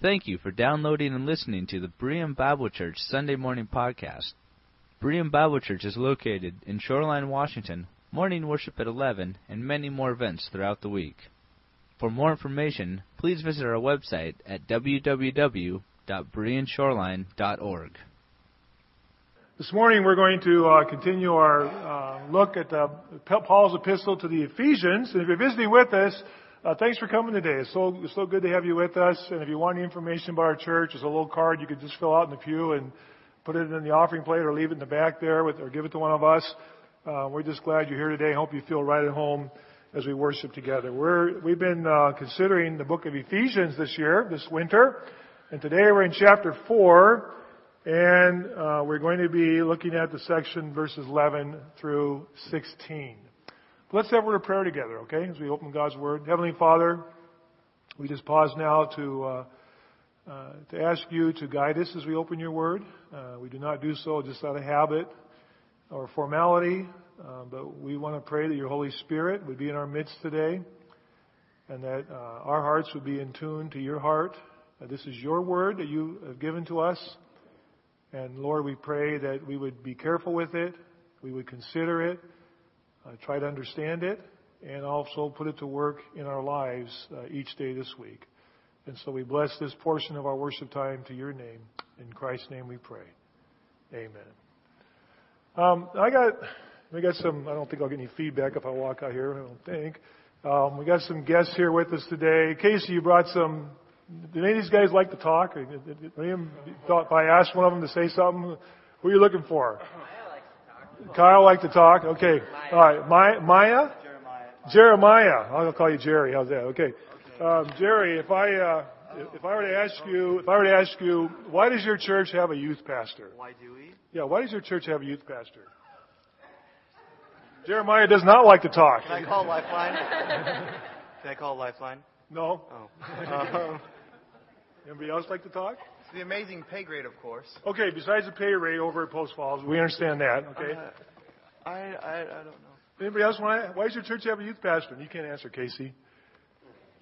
Thank you for downloading and listening to the Berean Bible Church Sunday Morning Podcast. Berean Bible Church is located in Shoreline, Washington, morning worship at 11, and many more events throughout the week. For more information, please visit our website at www.bereanshoreline.org. This morning we're going to uh, continue our uh, look at uh, Paul's epistle to the Ephesians. And if you're visiting with us, uh, thanks for coming today. It's so, it's so good to have you with us. And if you want any information about our church, there's a little card you could just fill out in the pew and put it in the offering plate or leave it in the back there with, or give it to one of us. Uh, we're just glad you're here today. Hope you feel right at home as we worship together. We're, we've been uh, considering the book of Ephesians this year, this winter. And today we're in chapter 4. And uh, we're going to be looking at the section verses 11 through 16. Let's have a word of prayer together, okay, as we open God's Word. Heavenly Father, we just pause now to uh, uh, to ask you to guide us as we open your Word. Uh, we do not do so just out of habit or formality, uh, but we want to pray that your Holy Spirit would be in our midst today, and that uh, our hearts would be in tune to your heart. this is your Word that you have given to us. And Lord, we pray that we would be careful with it, we would consider it, uh, try to understand it, and also put it to work in our lives uh, each day this week. And so we bless this portion of our worship time to your name. In Christ's name we pray. Amen. Um, I got, we got some, I don't think I'll get any feedback if I walk out here, I don't think. Um, we got some guests here with us today. Casey, you brought some do any of these guys like to talk? If I asked one of them to say something, who are you looking for? Kyle like to talk. Okay. All right. Maya? Maya? Jeremiah. I'll call you Jerry. How's that? Okay. Um, Jerry, if I uh, if I were to ask you, if I were to ask you, why does your church have a youth pastor? Why do we? Yeah. Why does your church have a youth pastor? Jeremiah does not like to talk. Can I call Lifeline? Can I call Lifeline? No. Oh. Um, Anybody else like to talk? It's the amazing pay grade, of course. Okay, besides the pay rate over at Post Falls, we understand that, okay? Uh, I, I, I don't know. Anybody else want to, why does your church have a youth pastor? You can't answer, Casey.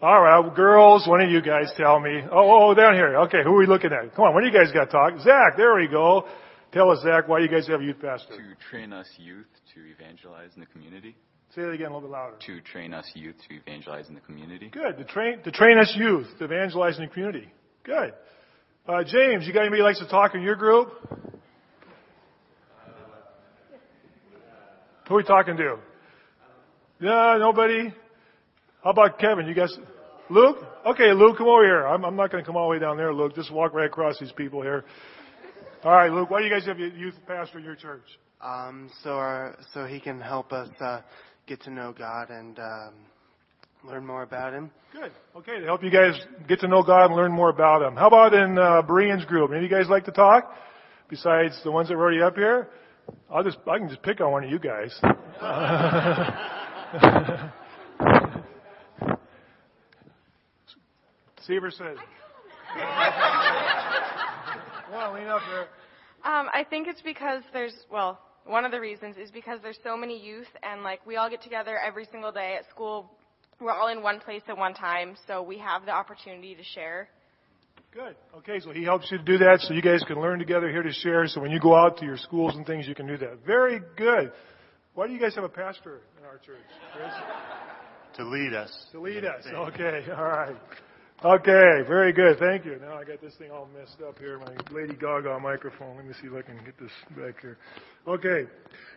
All right, well, girls, one of you guys tell me. Oh, oh, oh, down here. Okay, who are we looking at? Come on, one of you guys got to talk. Zach, there we go. Tell us, Zach, why you guys have a youth pastor. To train us youth to evangelize in the community. Say it again a little bit louder. To train us youth to evangelize in the community. Good. To train, to train us youth to evangelize in the community. Good. Uh, James, you got anybody likes to talk in your group? Who are we talking to? Yeah, nobody. How about Kevin? You guys, Luke? Okay, Luke, come over here. I'm, I'm not going to come all the way down there, Luke. Just walk right across these people here. All right, Luke. Why do you guys have a youth pastor in your church? Um, so our, so he can help us uh, get to know God and um, learn more about Him. Good. Okay, to help you guys get to know God and learn more about Him. How about in uh, Berean's group? Any of you guys like to talk? Besides the ones that are already up here? I'll just, I can just pick on one of you guys. Seaver says. well, lean up here. Um, I think it's because there's, well, one of the reasons is because there's so many youth and like we all get together every single day at school we're all in one place at one time, so we have the opportunity to share. Good. Okay, so he helps you to do that so you guys can learn together here to share. So when you go out to your schools and things, you can do that. Very good. Why do you guys have a pastor in our church, Chris? To lead us. To lead us. Okay. All right. Okay. Very good. Thank you. Now I got this thing all messed up here. My Lady Gaga microphone. Let me see if I can get this back here. Okay.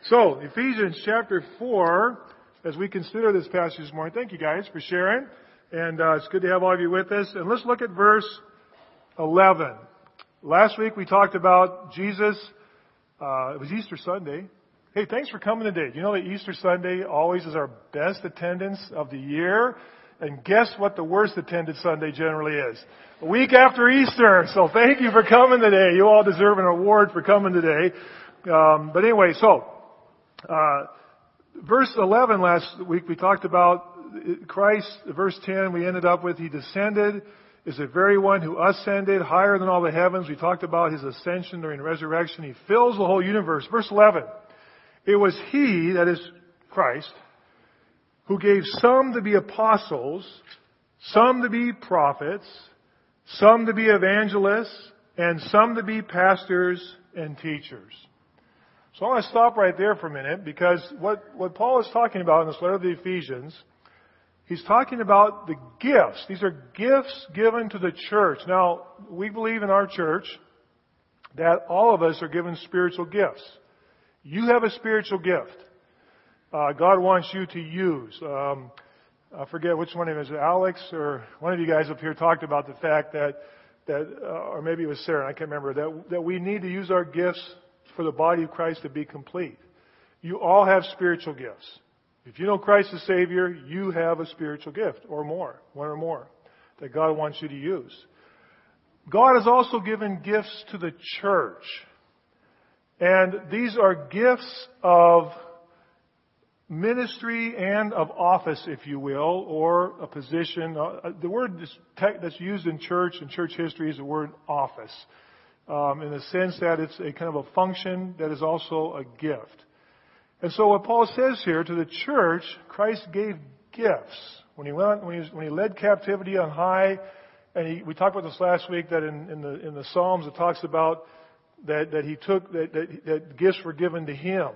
So Ephesians chapter four as we consider this passage this morning. Thank you guys for sharing. And uh, it's good to have all of you with us. And let's look at verse 11. Last week we talked about Jesus. Uh, it was Easter Sunday. Hey, thanks for coming today. You know that Easter Sunday always is our best attendance of the year? And guess what the worst attended Sunday generally is? A week after Easter. So thank you for coming today. You all deserve an award for coming today. Um, but anyway, so, uh, verse 11 last week we talked about Christ, verse 10 we ended up with He descended is the very one who ascended higher than all the heavens. We talked about His ascension during resurrection. He fills the whole universe. Verse 11. It was He, that is Christ, who gave some to be apostles, some to be prophets, some to be evangelists, and some to be pastors and teachers. So I want to stop right there for a minute because what, what Paul is talking about in this letter to the Ephesians, he's talking about the gifts. These are gifts given to the church. Now, we believe in our church that all of us are given spiritual gifts. You have a spiritual gift. Uh, God wants you to use. Um, I forget which one of them is Alex or one of you guys up here talked about the fact that that uh, or maybe it was Sarah, I can't remember that that we need to use our gifts for the body of Christ to be complete. You all have spiritual gifts. If you know Christ as Savior, you have a spiritual gift or more, one or more that God wants you to use. God has also given gifts to the church. And these are gifts of ministry and of office, if you will, or a position. Uh, the word that's used in church and church history is the word office, um, in the sense that it's a kind of a function that is also a gift. And so, what Paul says here to the church, Christ gave gifts when he went when he, when he led captivity on high. And he, we talked about this last week that in, in the in the Psalms it talks about that that he took that, that that gifts were given to him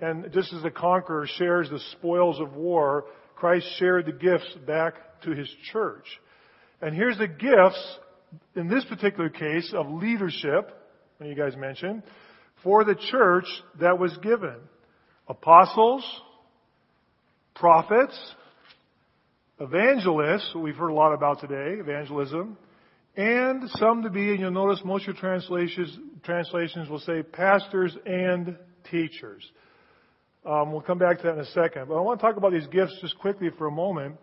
and just as the conqueror shares the spoils of war, Christ shared the gifts back to his church. And here's the gifts, in this particular case, of leadership, when you guys mentioned, for the church that was given. Apostles, prophets, evangelists, we've heard a lot about today, evangelism, and some to be, and you'll notice most of your translations, translations will say pastors and teachers. Um, we'll come back to that in a second. But I want to talk about these gifts just quickly for a moment.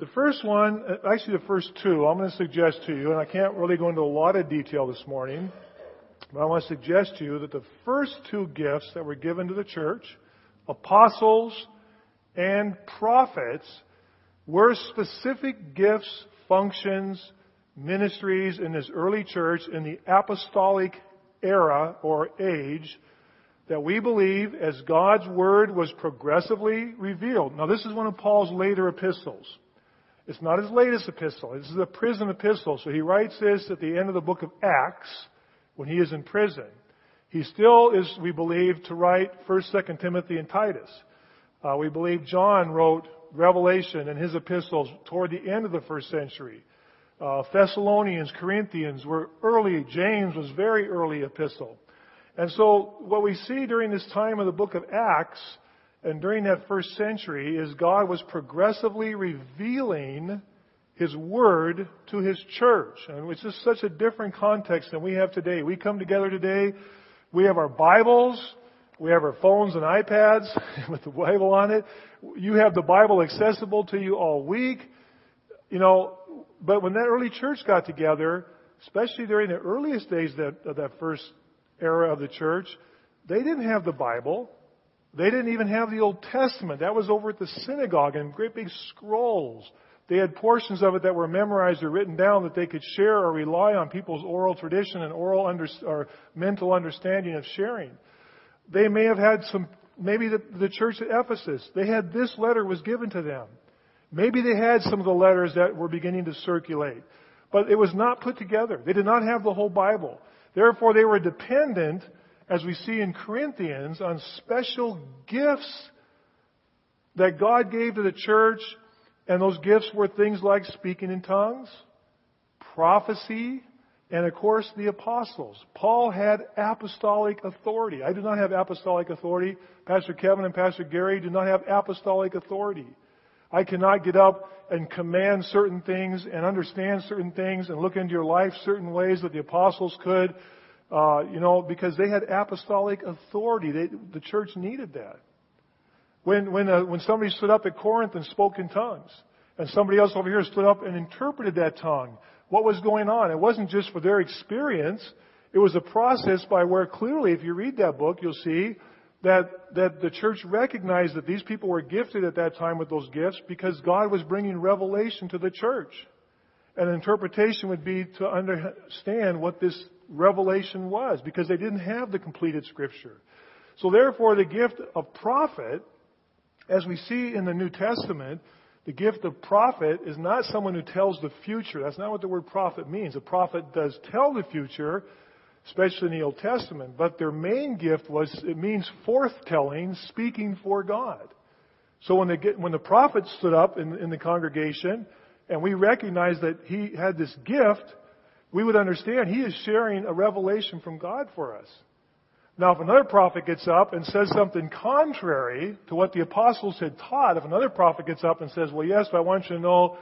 The first one, uh, actually the first two, I'm going to suggest to you, and I can't really go into a lot of detail this morning, but I want to suggest to you that the first two gifts that were given to the church, apostles and prophets, were specific gifts, functions, ministries in this early church in the apostolic era or age that we believe as God's Word was progressively revealed. Now, this is one of Paul's later epistles. It's not his latest epistle. This is a prison epistle. So he writes this at the end of the book of Acts when he is in prison. He still is, we believe, to write 1st, 2nd Timothy, and Titus. Uh, we believe John wrote Revelation and his epistles toward the end of the first century. Uh, Thessalonians, Corinthians were early. James was very early epistle. And so what we see during this time of the book of Acts and during that first century as God was progressively revealing His Word to His church. And it's just such a different context than we have today. We come together today, we have our Bibles, we have our phones and iPads with the Bible on it. You have the Bible accessible to you all week. You know, but when that early church got together, especially during the earliest days of that first era of the church, they didn't have the Bible. They didn't even have the Old Testament. That was over at the synagogue in great big scrolls. They had portions of it that were memorized or written down that they could share or rely on people's oral tradition and oral under, or mental understanding of sharing. They may have had some, maybe the, the church at Ephesus, they had this letter was given to them. Maybe they had some of the letters that were beginning to circulate. But it was not put together. They did not have the whole Bible. Therefore, they were dependent, as we see in Corinthians, on special gifts that God gave to the church. And those gifts were things like speaking in tongues, prophecy, and of course the apostles. Paul had apostolic authority. I do not have apostolic authority. Pastor Kevin and Pastor Gary do not have apostolic authority. I cannot get up and command certain things and understand certain things and look into your life certain ways that the apostles could, uh, you know, because they had apostolic authority. They, the church needed that. When when uh, when somebody stood up at Corinth and spoke in tongues, and somebody else over here stood up and interpreted that tongue, what was going on? It wasn't just for their experience. It was a process by where clearly, if you read that book, you'll see that, that the church recognized that these people were gifted at that time with those gifts because God was bringing revelation to the church. And interpretation would be to understand what this revelation was because they didn't have the completed scripture. So therefore the gift of prophet, as we see in the New Testament, The gift of prophet is not someone who tells the future. That's not what the word prophet means. A prophet does tell the future, especially in the Old Testament, but their main gift was, it means forthtelling, speaking for God. So when, get, when the prophet stood up in, in the congregation, and we recognized that he had this gift, we would understand he is sharing a revelation from God for us. Now, if another prophet gets up and says something contrary to what the apostles had taught, if another prophet gets up and says, well, yes, but I want you to know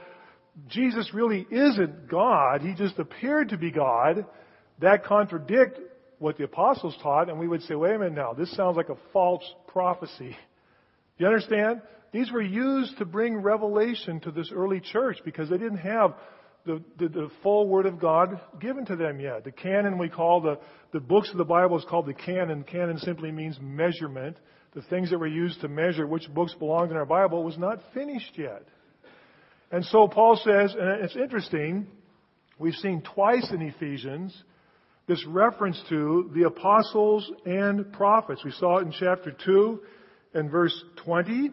Jesus really isn't God, he just appeared to be God, that contradict what the apostles taught, and we would say, wait a minute now, this sounds like a false prophecy. You understand? These were used to bring revelation to this early church because they didn't have the, the, the, full Word of God given to them yet. The canon we call the, the books of the Bible is called the canon. Canon simply means measurement. The things that were used to measure which books belonged in our Bible was not finished yet. And so Paul says, and it's interesting, we've seen twice in Ephesians this reference to the apostles and prophets. We saw it in chapter 2 and verse 20,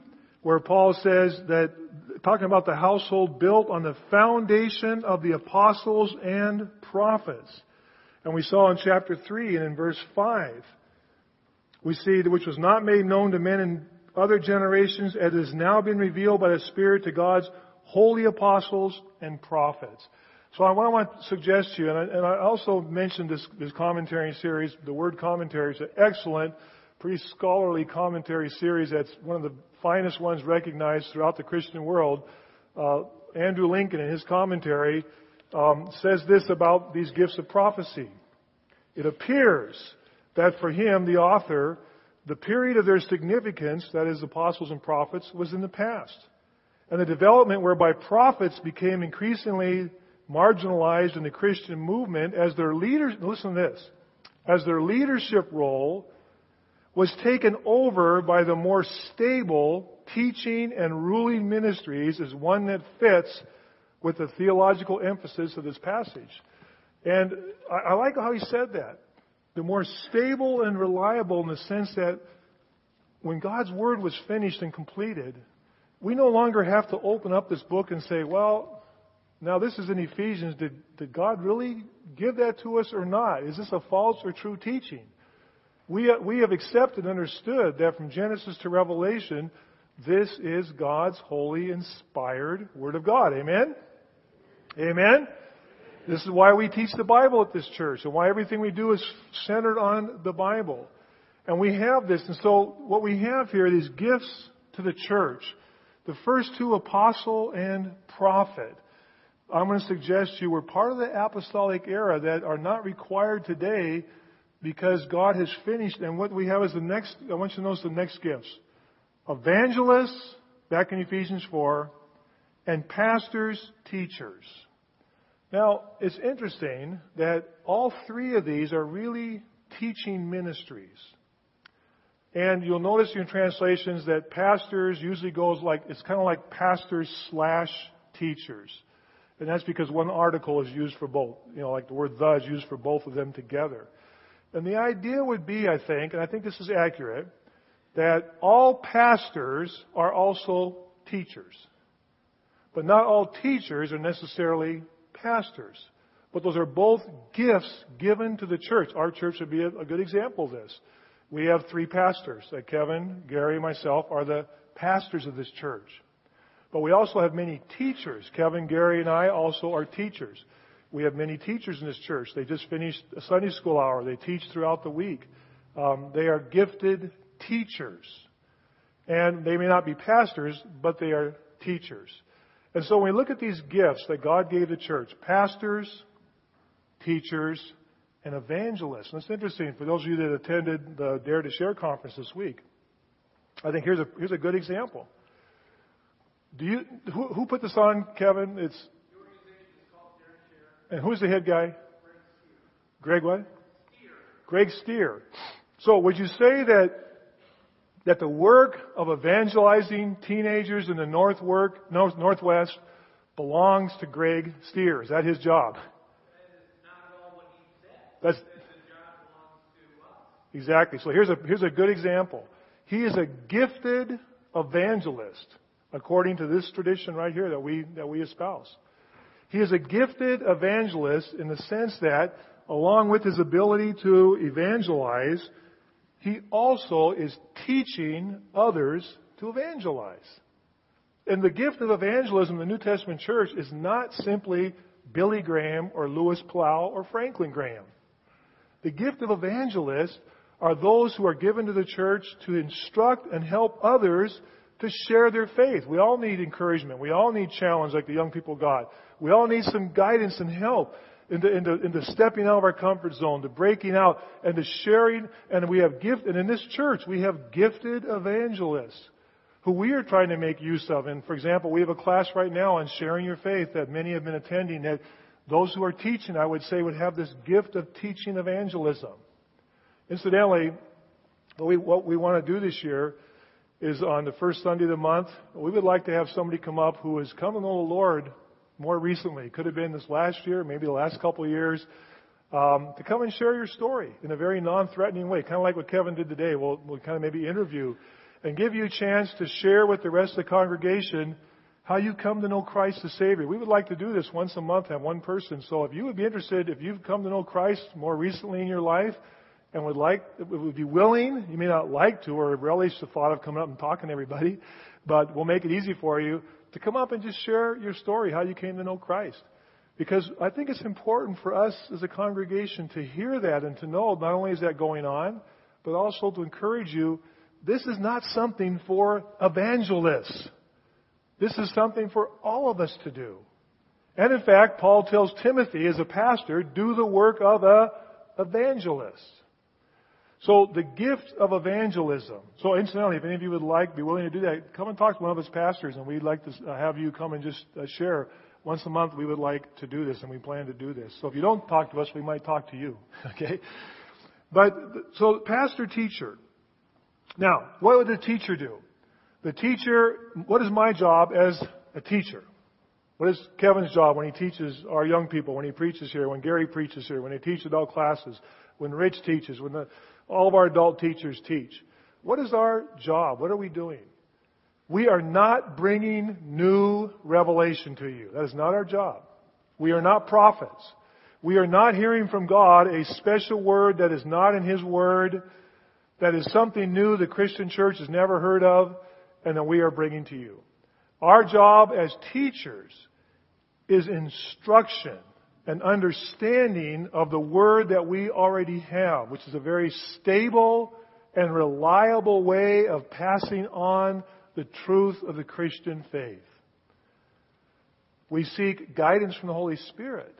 where Paul says that, talking about the household built on the foundation of the apostles and prophets. And we saw in chapter 3 and in verse 5, we see that which was not made known to men in other generations, as has now been revealed by the Spirit to God's holy apostles and prophets. So I want to suggest to you, and I, also mentioned this, this commentary series. The word commentary is excellent, pretty scholarly commentary series. That's one of the finest ones recognized throughout the Christian world. Uh, Andrew Lincoln, in his commentary, um, says this about these gifts of prophecy. It appears that for him, the author, the period of their significance, that is, apostles and prophets, was in the past. And the development whereby prophets became increasingly marginalized in the Christian movement as their leaders, listen to this, as their leadership role was taken over by the more stable teaching and ruling ministries as one that fits with the theological emphasis of this passage. And I, I like how he said that. The more stable and reliable in the sense that when God's Word was finished and completed, we no longer have to open up this book and say, well, now, this is in Ephesians. Did, did God really give that to us or not? Is this a false or true teaching? We, uh, we have accepted and understood that from Genesis to Revelation, this is God's holy, inspired Word of God. Amen? Amen? This is why we teach the Bible at this church and why everything we do is centered on the Bible. And we have this. And so what we have here are these gifts to the church. The first two, apostle and prophet. I'm going to suggest to you we're part of the apostolic era that are not required today because God has finished. And what we have is the next, I want you to notice the next gifts. Evangelists, back in Ephesians 4, and pastors, teachers. Now, it's interesting that all three of these are really teaching ministries. And you'll notice in translations that pastors usually goes like, it's kind of like pastors slash teachers. And that's because one article is used for both. You know, like the word the is used for both of them together. And the idea would be, I think, and I think this is accurate, that all pastors are also teachers. But not all teachers are necessarily pastors. But those are both gifts given to the church. Our church would be a, good example of this. We have three pastors. Kevin, Gary, myself are the pastors of this church. But we also have many teachers. Kevin, Gary, and I also are teachers. We have many teachers in this church. They just finished a Sunday school hour. They teach throughout the week. Um, they are gifted teachers. And they may not be pastors, but they are teachers. And so when we look at these gifts that God gave the church, pastors, teachers, and evangelists. And it's interesting for those of you that attended the Dare to Share conference this week. I think here's a, here's a good example. Do you, who, who put this on, Kevin? It's, and who's the head guy? Greg what? Greg Stier. So would you say that that the work of evangelizing teenagers in the north work, north, northwest belongs to Greg Stier? Is that his job? That's exactly. So here's a here's a good example. He is a gifted evangelist according to this tradition right here that we, that we espouse. He is a gifted evangelist in the sense that, along with his ability to evangelize, he also is teaching others to evangelize. And the gift of evangelism in the New Testament church is not simply Billy Graham or Luis Palau or Franklin Graham. The gift of evangelists are those who are given to the church to instruct and help others to share their faith. We all need encouragement. We all need challenge like the young people got. We all need some guidance and help into, into, into stepping out of our comfort zone, to breaking out and to sharing. And we have gift, and in this church, we have gifted evangelists who we are trying to make use of. And for example, we have a class right now on sharing your faith that many have been attending that those who are teaching, I would say, would have this gift of teaching evangelism. Incidentally, what we, what we want to do this year is on the first Sunday of the month, we would like to have somebody come up who has come to know the Lord more recently. Could have been this last year, maybe the last couple of years, um, to come and share your story in a very non-threatening way, kind of like what Kevin did today. We'll, we'll kind of maybe interview and give you a chance to share with the rest of the congregation how you come to know Christ the Savior. We would like to do this once a month, have one person. So if you would be interested, if you've come to know Christ more recently in your life, and would like, would be willing, you may not like to or relish the thought of coming up and talking to everybody, but we'll make it easy for you to come up and just share your story, how you came to know Christ. Because I think it's important for us as a congregation to hear that and to know not only is that going on, but also to encourage you, this is not something for evangelists. This is something for all of us to do. And in fact, Paul tells Timothy as a pastor, do the work of a evangelist. So the gift of evangelism. So incidentally, if any of you would like, be willing to do that, come and talk to one of us pastors, and we'd like to uh, have you come and just uh, share. Once a month, we would like to do this, and we plan to do this. So if you don't talk to us, we might talk to you. Okay? But so pastor teacher. Now, what would the teacher do? The teacher. What is my job as a teacher? What is Kevin's job when he teaches our young people, when he preaches here, when Gary preaches here, when he teaches adult classes, when Rich teaches, when the all of our adult teachers teach. What is our job? What are we doing? We are not bringing new revelation to you. That is not our job. We are not prophets. We are not hearing from God a special word that is not in His Word, that is something new the Christian church has never heard of, and that we are bringing to you. Our job as teachers is instruction an understanding of the Word that we already have, which is a very stable and reliable way of passing on the truth of the Christian faith. We seek guidance from the Holy Spirit.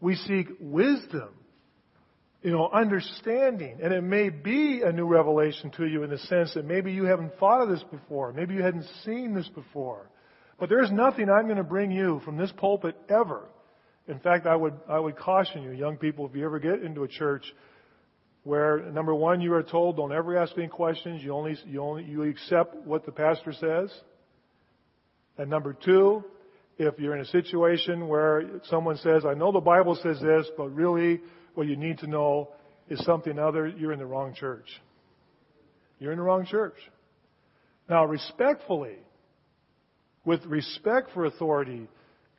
We seek wisdom, you know, understanding. And it may be a new revelation to you in the sense that maybe you haven't thought of this before. Maybe you hadn't seen this before. But there's nothing I'm going to bring you from this pulpit ever in fact, I would, I would caution you, young people, if you ever get into a church where, number one, you are told, don't ever ask any questions, you only, you only, you accept what the pastor says. And number two, if you're in a situation where someone says, I know the Bible says this, but really what you need to know is something other, you're in the wrong church. You're in the wrong church. Now, respectfully, with respect for authority,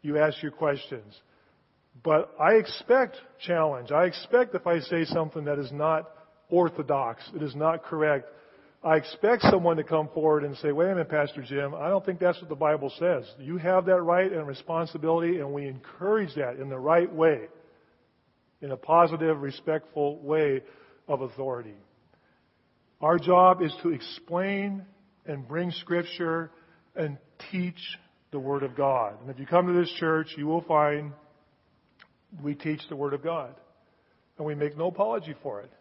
you ask your questions. But I expect challenge. I expect if I say something that is not orthodox, it is not correct, I expect someone to come forward and say, wait a minute, Pastor Jim, I don't think that's what the Bible says. You have that right and responsibility, and we encourage that in the right way, in a positive, respectful way of authority. Our job is to explain and bring Scripture and teach the Word of God. And if you come to this church, you will find we teach the Word of God. And we make no apology for it.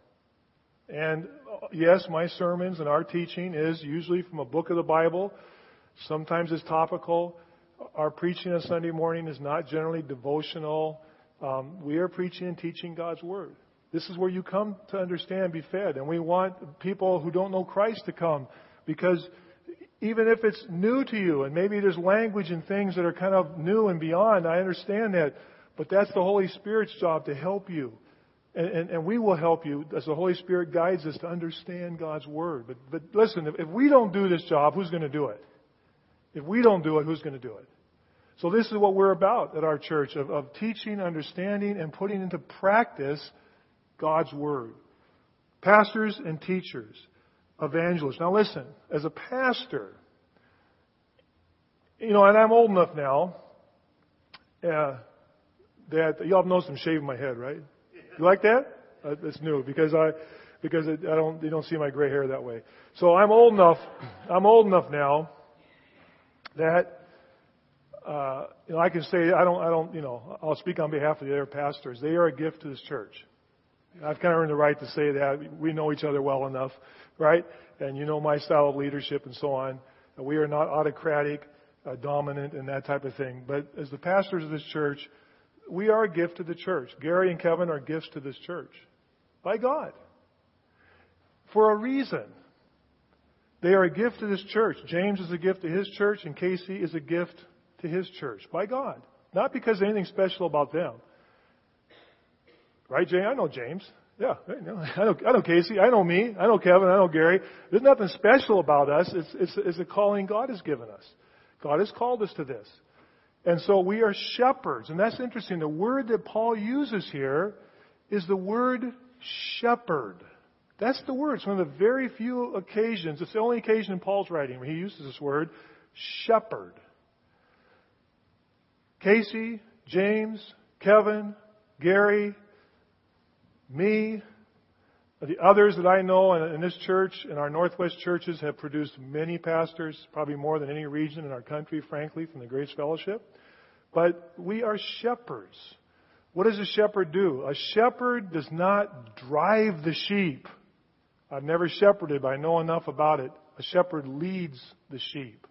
And uh, yes, my sermons and our teaching is usually from a book of the Bible. Sometimes it's topical. Our preaching on Sunday morning is not generally devotional. Um, we are preaching and teaching God's Word. This is where you come to understand, be fed. And we want people who don't know Christ to come because even if it's new to you and maybe there's language and things that are kind of new and beyond, I understand that. But that's the Holy Spirit's job to help you. And, and, and, we will help you as the Holy Spirit guides us to understand God's Word. But, but listen, if, if we don't do this job, who's going to do it? If we don't do it, who's going to do it? So this is what we're about at our church of, of teaching, understanding, and putting into practice God's Word. Pastors and teachers, evangelists. Now listen, as a pastor, you know, and I'm old enough now uh, that y'all know I'm shaving my head, right? You like that? Uh, that's new because I because it, I don't you don't see my gray hair that way. So I'm old enough. I'm old enough now that uh, you know I can say I don't I don't you know I'll speak on behalf of the other pastors. They are a gift to this church. I've kind of earned the right to say that. We know each other well enough, right? And you know my style of leadership and so on. We are not autocratic, uh, dominant, and that type of thing. But as the pastors of this church, we are a gift to the church. Gary and Kevin are gifts to this church by God for a reason. They are a gift to this church. James is a gift to his church, and Casey is a gift to his church by God. Not because anything special about them. Right, Jay? I know James. Yeah, I know, I know Casey. I know me. I know Kevin. I know Gary. There's nothing special about us. It's, it's, it's a calling God has given us. God has called us to this. And so we are shepherds. And that's interesting. The word that Paul uses here is the word shepherd. That's the word. It's one of the very few occasions, it's the only occasion in Paul's writing where he uses this word, shepherd. Casey, James, Kevin, Gary, me, the others that I know in this church and our Northwest churches have produced many pastors, probably more than any region in our country, frankly, from the Grace Fellowship. But we are shepherds. What does a shepherd do? A shepherd does not drive the sheep. I've never shepherded, but I know enough about it. A shepherd leads the sheep.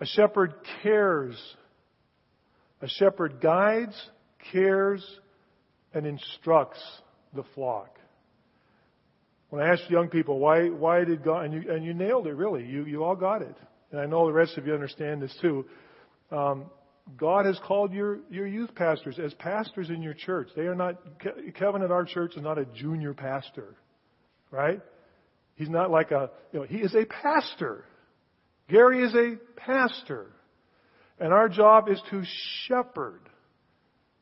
A shepherd cares. A shepherd guides, cares, and instructs the flock. When I asked young people, why, why did God, and you, and you nailed it really, you, you all got it. And I know the rest of you understand this too. Um, God has called your, your youth pastors as pastors in your church. They are not, Kevin at our church is not a junior pastor right? He's not like a, you know, he is a pastor. Gary is a pastor. And our job is to shepherd,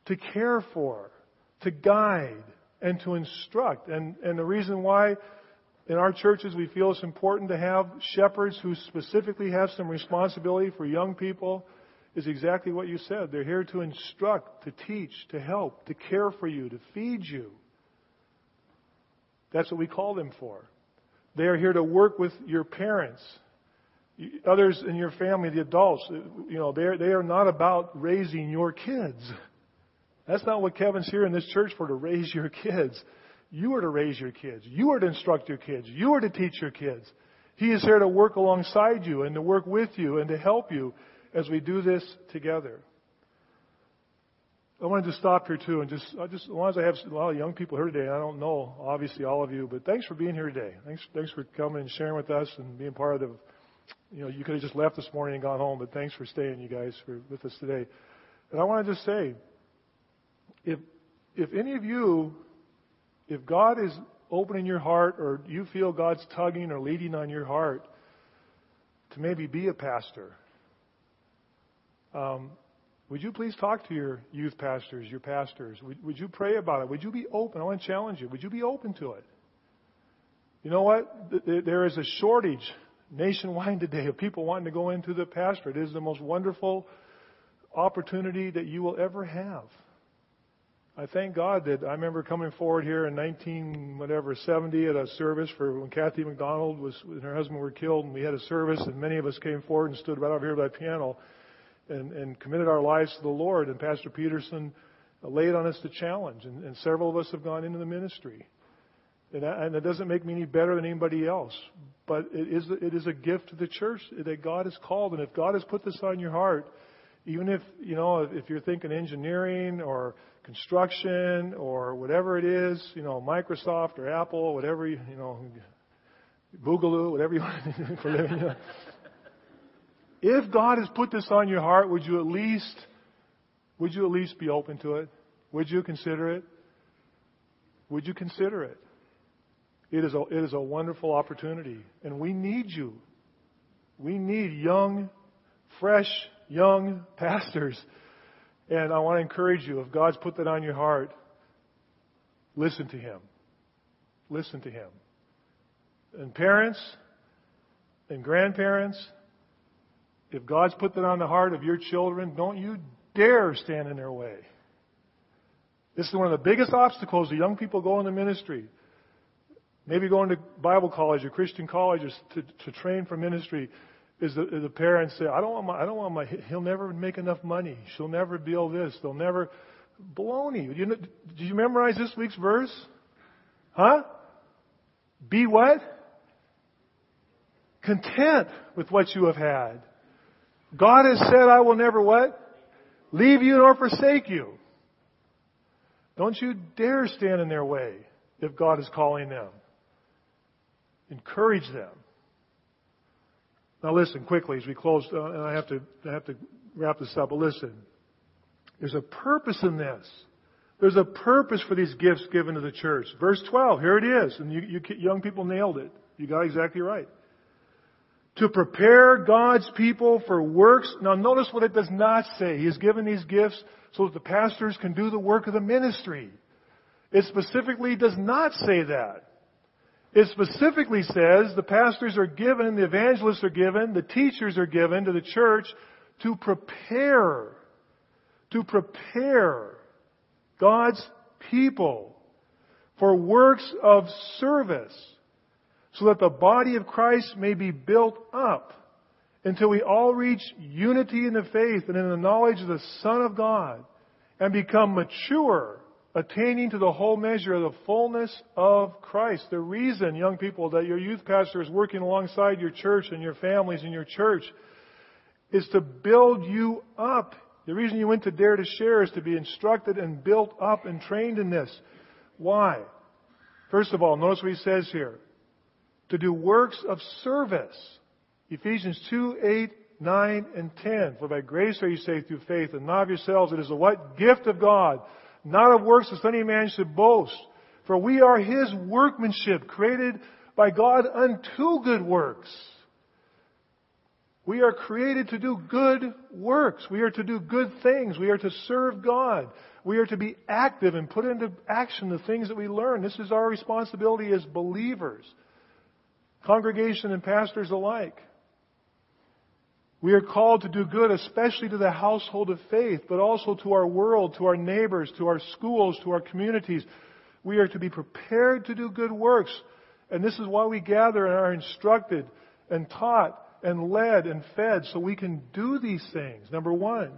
to care for, to guide, and to instruct. And, and the reason why in our churches we feel it's important to have shepherds who specifically have some responsibility for young people is exactly what you said. They're here to instruct, to teach, to help, to care for you, to feed you. That's what we call them for. They are here to work with your parents, others in your family, the adults. You know, they are, they are not about raising your kids. That's not what Kevin's here in this church for, to raise your kids. You are to raise your kids. You are to instruct your kids. You are to teach your kids. He is here to work alongside you and to work with you and to help you as we do this together. I wanted to stop here too, and just, I just, as long as I have a lot of young people here today, I don't know, obviously all of you, but thanks for being here today. Thanks, thanks for coming and sharing with us and being part of you know, you could have just left this morning and gone home, but thanks for staying, you guys, for with us today. And I want to just say, if, if any of you, if God is opening your heart, or you feel God's tugging or leading on your heart to maybe be a pastor, um, would you please talk to your youth pastors, your pastors? Would, would you pray about it? Would you be open? I want to challenge you. Would you be open to it? You know what? There is a shortage nationwide today of people wanting to go into the pastorate. It is the most wonderful opportunity that you will ever have. I thank God that I remember coming forward here in 19 whatever 70 at a service for when Kathy McDonald was and her husband were killed, and we had a service, and many of us came forward and stood right over here by the piano and, and committed our lives to the Lord. And Pastor Peterson laid on us the challenge, and, and several of us have gone into the ministry. And that, and that doesn't make me any better than anybody else, but it is it is a gift to the church that God has called. And if God has put this on your heart, even if you know if you're thinking engineering or construction or whatever it is, you know Microsoft or Apple, whatever you, know, Boogaloo, whatever you want to do for living. You know, if God has put this on your heart, would you at least, would you at least be open to it? Would you consider it? Would you consider it? It is a, it is a wonderful opportunity, and we need you. We need young, fresh, young pastors. And I want to encourage you, if God's put that on your heart, listen to Him. Listen to Him. And parents and grandparents, if God's put that on the heart of your children, don't you dare stand in their way. This is one of the biggest obstacles that young people go into ministry. Maybe going to Bible college or Christian colleges to, to train for ministry is the, the parents say, I don't want my, I don't want my, he'll never make enough money. She'll never build this. They'll never, baloney. You know, did you memorize this week's verse? Huh? Be what? Content with what you have had. God has said, I will never what? Leave you nor forsake you. Don't you dare stand in their way if God is calling them. Encourage them. Now listen quickly as we close, uh, and I have to, I have to wrap this up, but listen. There's a purpose in this. There's a purpose for these gifts given to the church. Verse 12, here it is, and you, you young people nailed it. You got exactly right. To prepare God's people for works. Now notice what it does not say. He has given these gifts so that the pastors can do the work of the ministry. It specifically does not say that. It specifically says the pastors are given, the evangelists are given, the teachers are given to the church to prepare, to prepare God's people for works of service so that the body of Christ may be built up until we all reach unity in the faith and in the knowledge of the Son of God and become mature, attaining to the whole measure of the fullness of Christ. The reason, young people, that your youth pastor is working alongside your church and your families in your church is to build you up. The reason you went to Dare to Share is to be instructed and built up and trained in this. Why? First of all, notice what he says here. To do works of service. Ephesians 2, 8, 9, and 10. For by grace are you saved through faith, and not of yourselves. It is a what? Gift of God. Not of works lest any man should boast. For we are his workmanship, created by God unto good works. We are created to do good works. We are to do good things. We are to serve God. We are to be active and put into action the things that we learn. This is our responsibility as believers, congregation and pastors alike. We are called to do good, especially to the household of faith, but also to our world, to our neighbors, to our schools, to our communities. We are to be prepared to do good works. And this is why we gather and are instructed and taught and led and fed so we can do these things. Number one.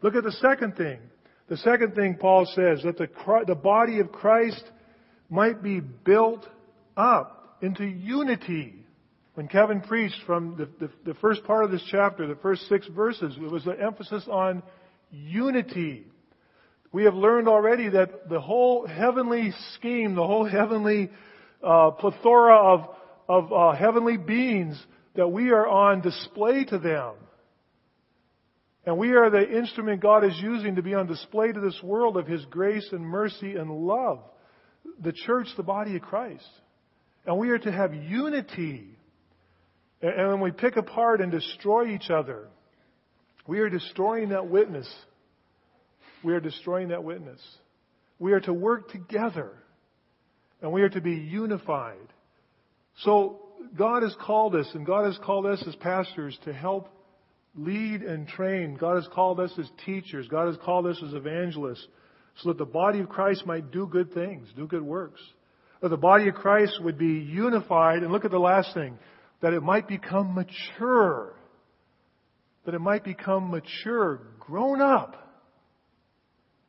Look at the second thing. The second thing Paul says, that the, the body of Christ might be built up into unity when Kevin preached from the, the, the, first part of this chapter, the first six verses, it was the emphasis on unity. We have learned already that the whole heavenly scheme, the whole heavenly uh, plethora of, of uh, heavenly beings, that we are on display to them. And we are the instrument God is using to be on display to this world of His grace and mercy and love. The church, the body of Christ. And we are to have unity and when we pick apart and destroy each other, we are destroying that witness. We are destroying that witness. We are to work together and we are to be unified. So God has called us and God has called us as pastors to help lead and train. God has called us as teachers. God has called us as evangelists so that the body of Christ might do good things, do good works. That the body of Christ would be unified. And look at the last thing that it might become mature. That it might become mature, grown up.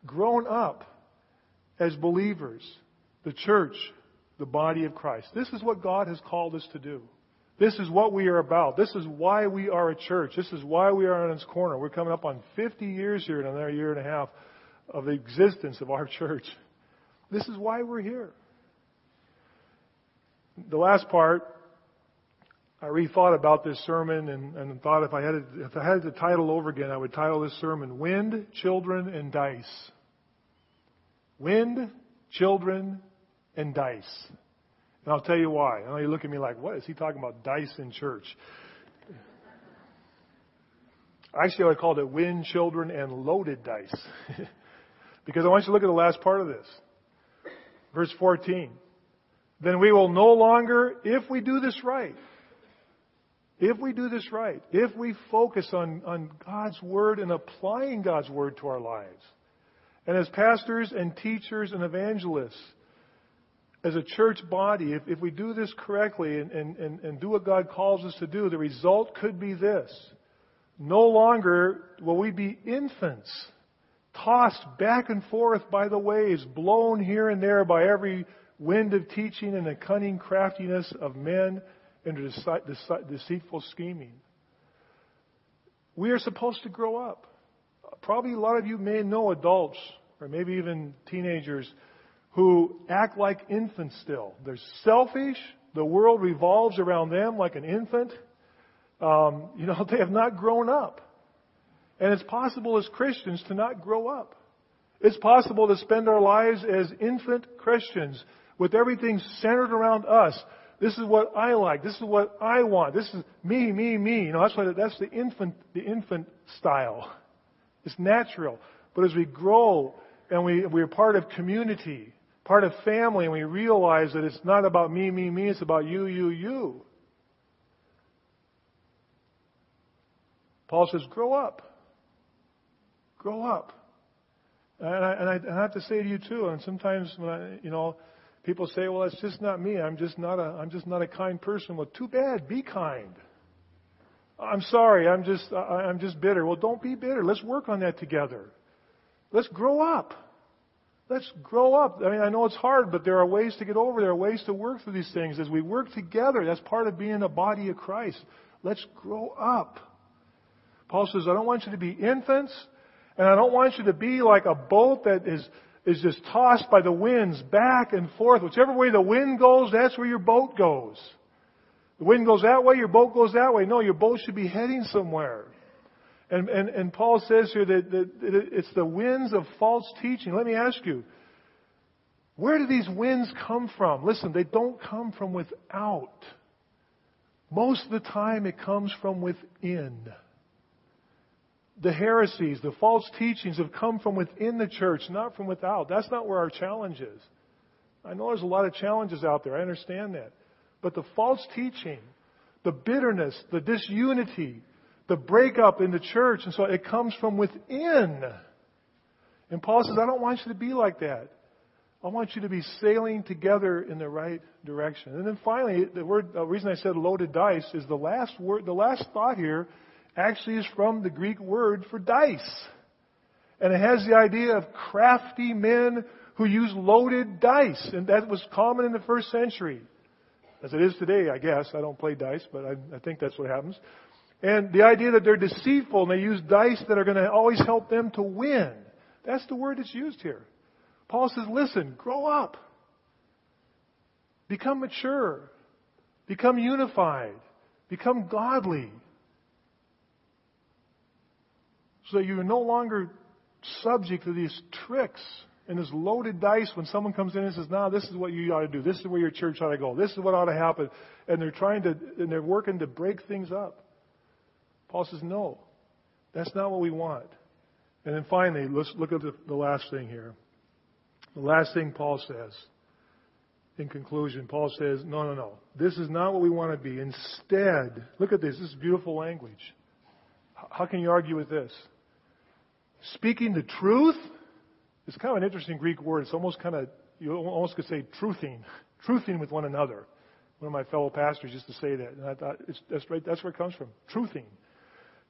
Grown up as believers. The church, the body of Christ. This is what God has called us to do. This is what we are about. This is why we are a church. This is why we are on this corner. We're coming up on 50 years here in another year and a half of the existence of our church. This is why we're here. The last part I rethought about this sermon and, and thought if I had it, if I had the title over again, I would title this sermon "Wind, Children, and Dice." Wind, children, and dice. And I'll tell you why. I know you look at me like, what is he talking about? Dice in church. Actually, I would call it wind, children and loaded dice. because I want you to look at the last part of this. Verse 14. Then we will no longer, if we do this right, if we do this right, if we focus on, on God's Word and applying God's Word to our lives, and as pastors and teachers and evangelists, as a church body, if, if we do this correctly and, and, and, and do what God calls us to do, the result could be this. No longer will we be infants, tossed back and forth by the waves, blown here and there by every wind of teaching and the cunning craftiness of men and deceitful scheming. We are supposed to grow up. Probably a lot of you may know adults, or maybe even teenagers, who act like infants still. They're selfish. The world revolves around them like an infant. Um, you know, they have not grown up. And it's possible as Christians to not grow up. It's possible to spend our lives as infant Christians with everything centered around us. This is what I like. This is what I want. This is me, me, me. You know, that's what that's the infant the infant style. It's natural. But as we grow and we we're part of community, part of family, and we realize that it's not about me, me, me, it's about you, you, you. Paul says, grow up. Grow up. And I, and I, and I have to say to you too, and sometimes when I, you know, people say, well, it's just not me. I'm just not a, I'm just not a kind person. Well, too bad. Be kind. I'm sorry. I'm just, I'm just bitter. Well, don't be bitter. Let's work on that together. Let's grow up. Let's grow up. I mean, I know it's hard, but there are ways to get over. There are ways to work through these things. As we work together, that's part of being a body of Christ. Let's grow up. Paul says, I don't want you to be infants, and I don't want you to be like a boat that is, is just tossed by the winds back and forth. Whichever way the wind goes, that's where your boat goes. The wind goes that way, your boat goes that way. No, your boat should be heading somewhere. And, and, and Paul says here that, that it's the winds of false teaching. Let me ask you, where do these winds come from? Listen, they don't come from without. Most of the time it comes from within. The heresies, the false teachings have come from within the church, not from without. That's not where our challenge is. I know there's a lot of challenges out there. I understand that. But the false teaching, the bitterness, the disunity, the breakup in the church. And so it comes from within. And Paul says, I don't want you to be like that. I want you to be sailing together in the right direction. And then finally, the word, the reason I said loaded dice is the last word, the last thought here actually is from the Greek word for dice. And it has the idea of crafty men who use loaded dice. And that was common in the first century. As it is today, I guess. I don't play dice, but I, I think that's what happens. And the idea that they're deceitful and they use dice that are going to always help them to win. That's the word that's used here. Paul says, listen, grow up. Become mature. Become unified. Become godly. So you're no longer subject to these tricks and this loaded dice when someone comes in and says, "Now, this is what you ought to do. This is where your church ought to go. This is what ought to happen," and they're trying to and they're working to break things up. Paul says, no, that's not what we want. And then finally, let's look at the, the last thing here. The last thing Paul says, in conclusion, Paul says, no, no, no. This is not what we want to be. Instead, look at this. This is beautiful language. How can you argue with this? Speaking the truth is kind of an interesting Greek word. It's almost kind of, you almost could say truthing, truthing with one another. One of my fellow pastors used to say that, and I thought that's right. That's where it comes from. Truthing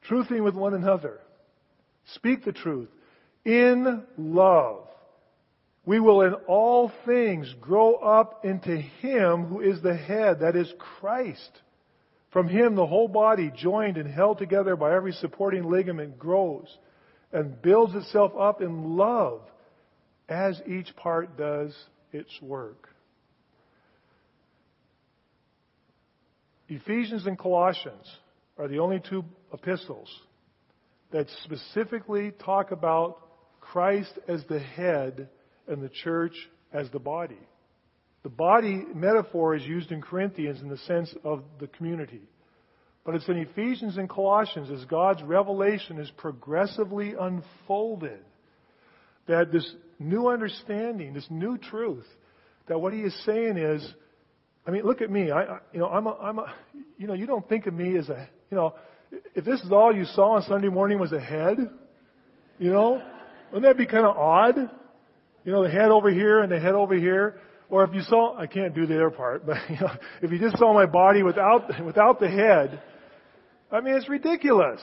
truthing with one another. Speak the truth in love. We will in all things grow up into Him who is the head, that is Christ. From Him the whole body, joined and held together by every supporting ligament, grows and builds itself up in love as each part does its work. Ephesians and Colossians are the only two epistles that specifically talk about Christ as the head and the church as the body. The body metaphor is used in Corinthians in the sense of the community. But it's in Ephesians and Colossians as God's revelation is progressively unfolded that this new understanding, this new truth, that what he is saying is, I mean, look at me. I, you know, I'm a, I'm a, you know, you don't think of me as a, you know, if this is all you saw on Sunday morning was a head, you know, wouldn't that be kind of odd? You know, the head over here and the head over here. Or if you saw, I can't do the other part, but you know, if you just saw my body without, without the head, I mean, it's ridiculous.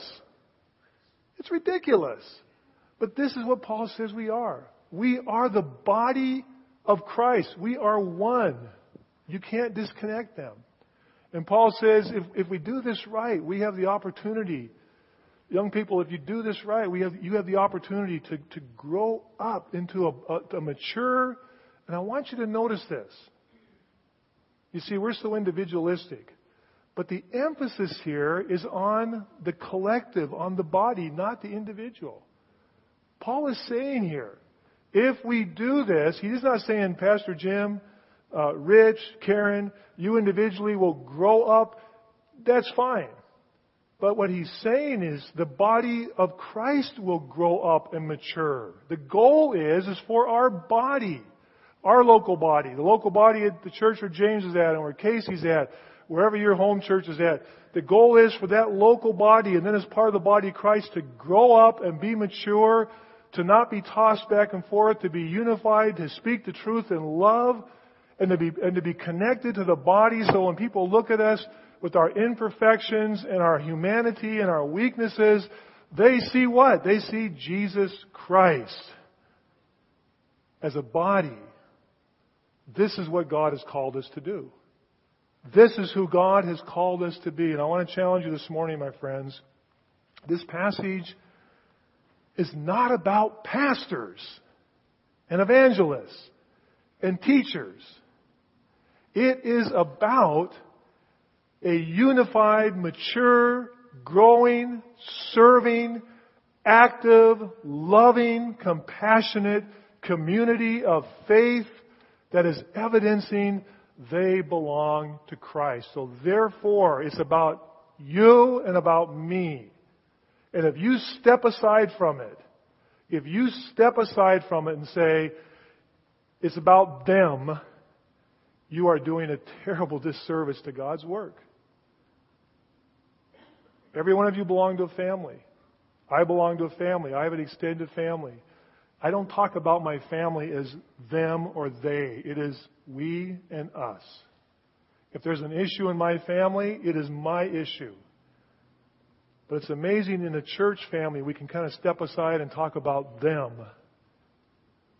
It's ridiculous. But this is what Paul says we are. We are the body of Christ. We are one. You can't disconnect them. And Paul says if, if we do this right, we have the opportunity. Young people, if you do this right, we have, you have the opportunity to, to grow up into a, a, a mature, and I want you to notice this. You see, we're so individualistic. But the emphasis here is on the collective, on the body, not the individual. Paul is saying here, if we do this, he's not saying, Pastor Jim, uh, Rich, Karen, you individually will grow up. That's fine. But what he's saying is the body of Christ will grow up and mature. The goal is, is for our body, our local body, the local body at the church where James is at and where Casey's at, wherever your home church is at. The goal is for that local body and then as part of the body of Christ to grow up and be mature, to not be tossed back and forth, to be unified, to speak the truth in love, and to be, and to be connected to the body so when people look at us with our imperfections and our humanity and our weaknesses, they see what? They see Jesus Christ as a body. This is what God has called us to do. This is who God has called us to be. And I want to challenge you this morning, my friends. This passage is not about pastors and evangelists and teachers. It is about a unified, mature, growing, serving, active, loving, compassionate community of faith that is evidencing they belong to Christ. So therefore, it's about you and about me. And if you step aside from it, if you step aside from it and say, it's about them, you are doing a terrible disservice to God's work. Every one of you belong to a family. I belong to a family. I have an extended family. I don't talk about my family as them or they. It is we and us. If there's an issue in my family, it is my issue. But it's amazing in a church family, we can kind of step aside and talk about them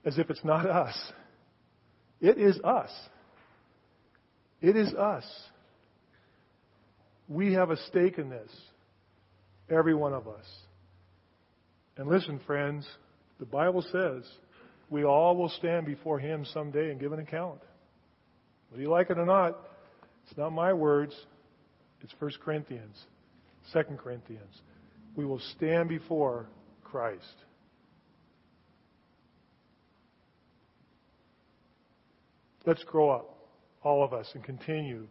as if it's not us. It is us. It is us. We have a stake in this. Every one of us. And listen, friends, the Bible says we all will stand before Him someday and give an account. Whether you like it or not, it's not my words, it's 1 Corinthians, 2 Corinthians. We will stand before Christ. Let's grow up all of us, and continue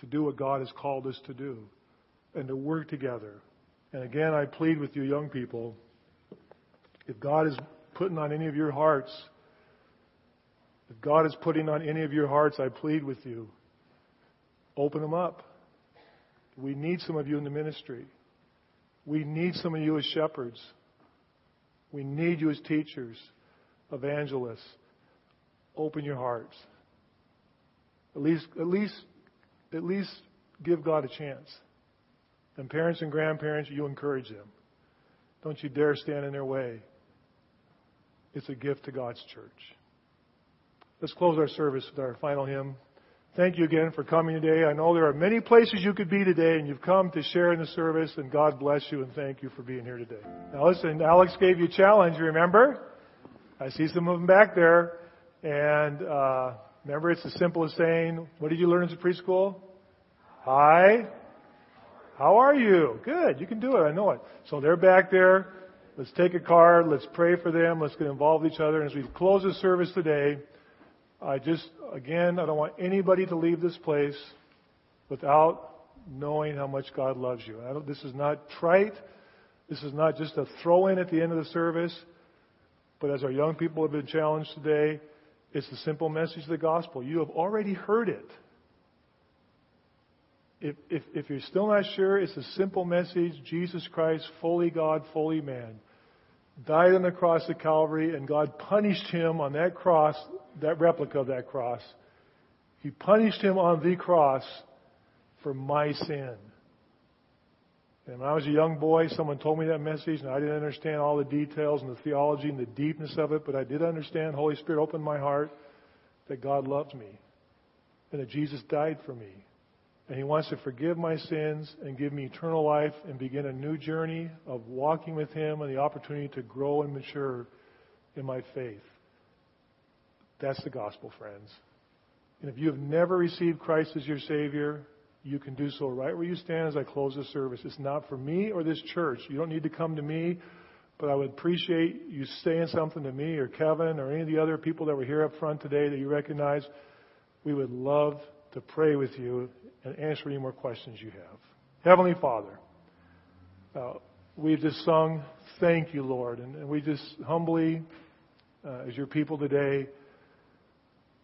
to do what God has called us to do and to work together. And again, I plead with you, young people, if God is putting on any of your hearts, if God is putting on any of your hearts, I plead with you, open them up. We need some of you in the ministry. We need some of you as shepherds. We need you as teachers, evangelists. Open your hearts. At least, at least, at least give God a chance. And parents and grandparents, you encourage them. Don't you dare stand in their way. It's a gift to God's church. Let's close our service with our final hymn. Thank you again for coming today. I know there are many places you could be today, and you've come to share in the service, and God bless you and thank you for being here today. Now listen, Alex gave you a challenge, remember? I see some of them back there, and uh, Remember, it's as simple as saying, what did you learn in preschool? Hi. How are you? Good. You can do it. I know it. So they're back there. Let's take a card. Let's pray for them. Let's get involved with each other. And as we close the service today, I just, again, I don't want anybody to leave this place without knowing how much God loves you. this is not trite. This is not just a throw in at the end of the service. But as our young people have been challenged today, it's the simple message of the gospel. You have already heard it. If, if, if you're still not sure, it's a simple message Jesus Christ, fully God, fully man, died on the cross of Calvary, and God punished him on that cross, that replica of that cross. He punished him on the cross for my sin. And when I was a young boy, someone told me that message, and I didn't understand all the details and the theology and the deepness of it, but I did understand. Holy Spirit opened my heart that God loved me and that Jesus died for me. And He wants to forgive my sins and give me eternal life and begin a new journey of walking with Him and the opportunity to grow and mature in my faith. That's the gospel, friends. And if you have never received Christ as your Savior, you can do so right where you stand as I close the service. It's not for me or this church. You don't need to come to me, but I would appreciate you saying something to me or Kevin or any of the other people that were here up front today that you recognize. We would love to pray with you and answer any more questions you have. Heavenly Father, uh, we've just sung, Thank you, Lord. And, and we just humbly, uh, as your people today,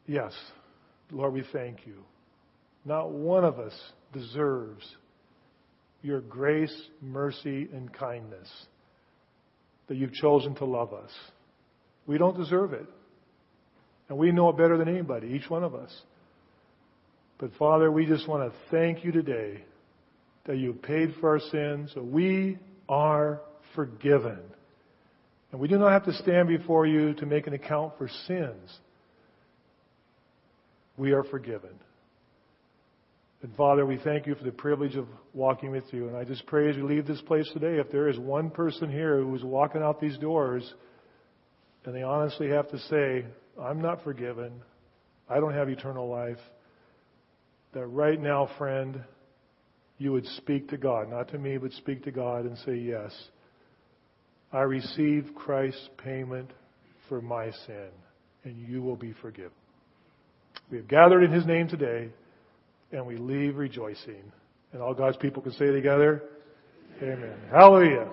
yes, Lord, we thank you. Not one of us deserves your grace, mercy, and kindness that you've chosen to love us. We don't deserve it. And we know it better than anybody, each one of us. But Father, we just want to thank you today that you paid for our sins, so we are forgiven. And we do not have to stand before you to make an account for sins. We are forgiven. And Father, we thank you for the privilege of walking with you. And I just pray as we leave this place today, if there is one person here who is walking out these doors and they honestly have to say, I'm not forgiven, I don't have eternal life, that right now, friend, you would speak to God, not to me, but speak to God and say, Yes, I receive Christ's payment for my sin, and you will be forgiven. We have gathered in His name today and we leave rejoicing. And all God's people can say together, Amen. Hallelujah.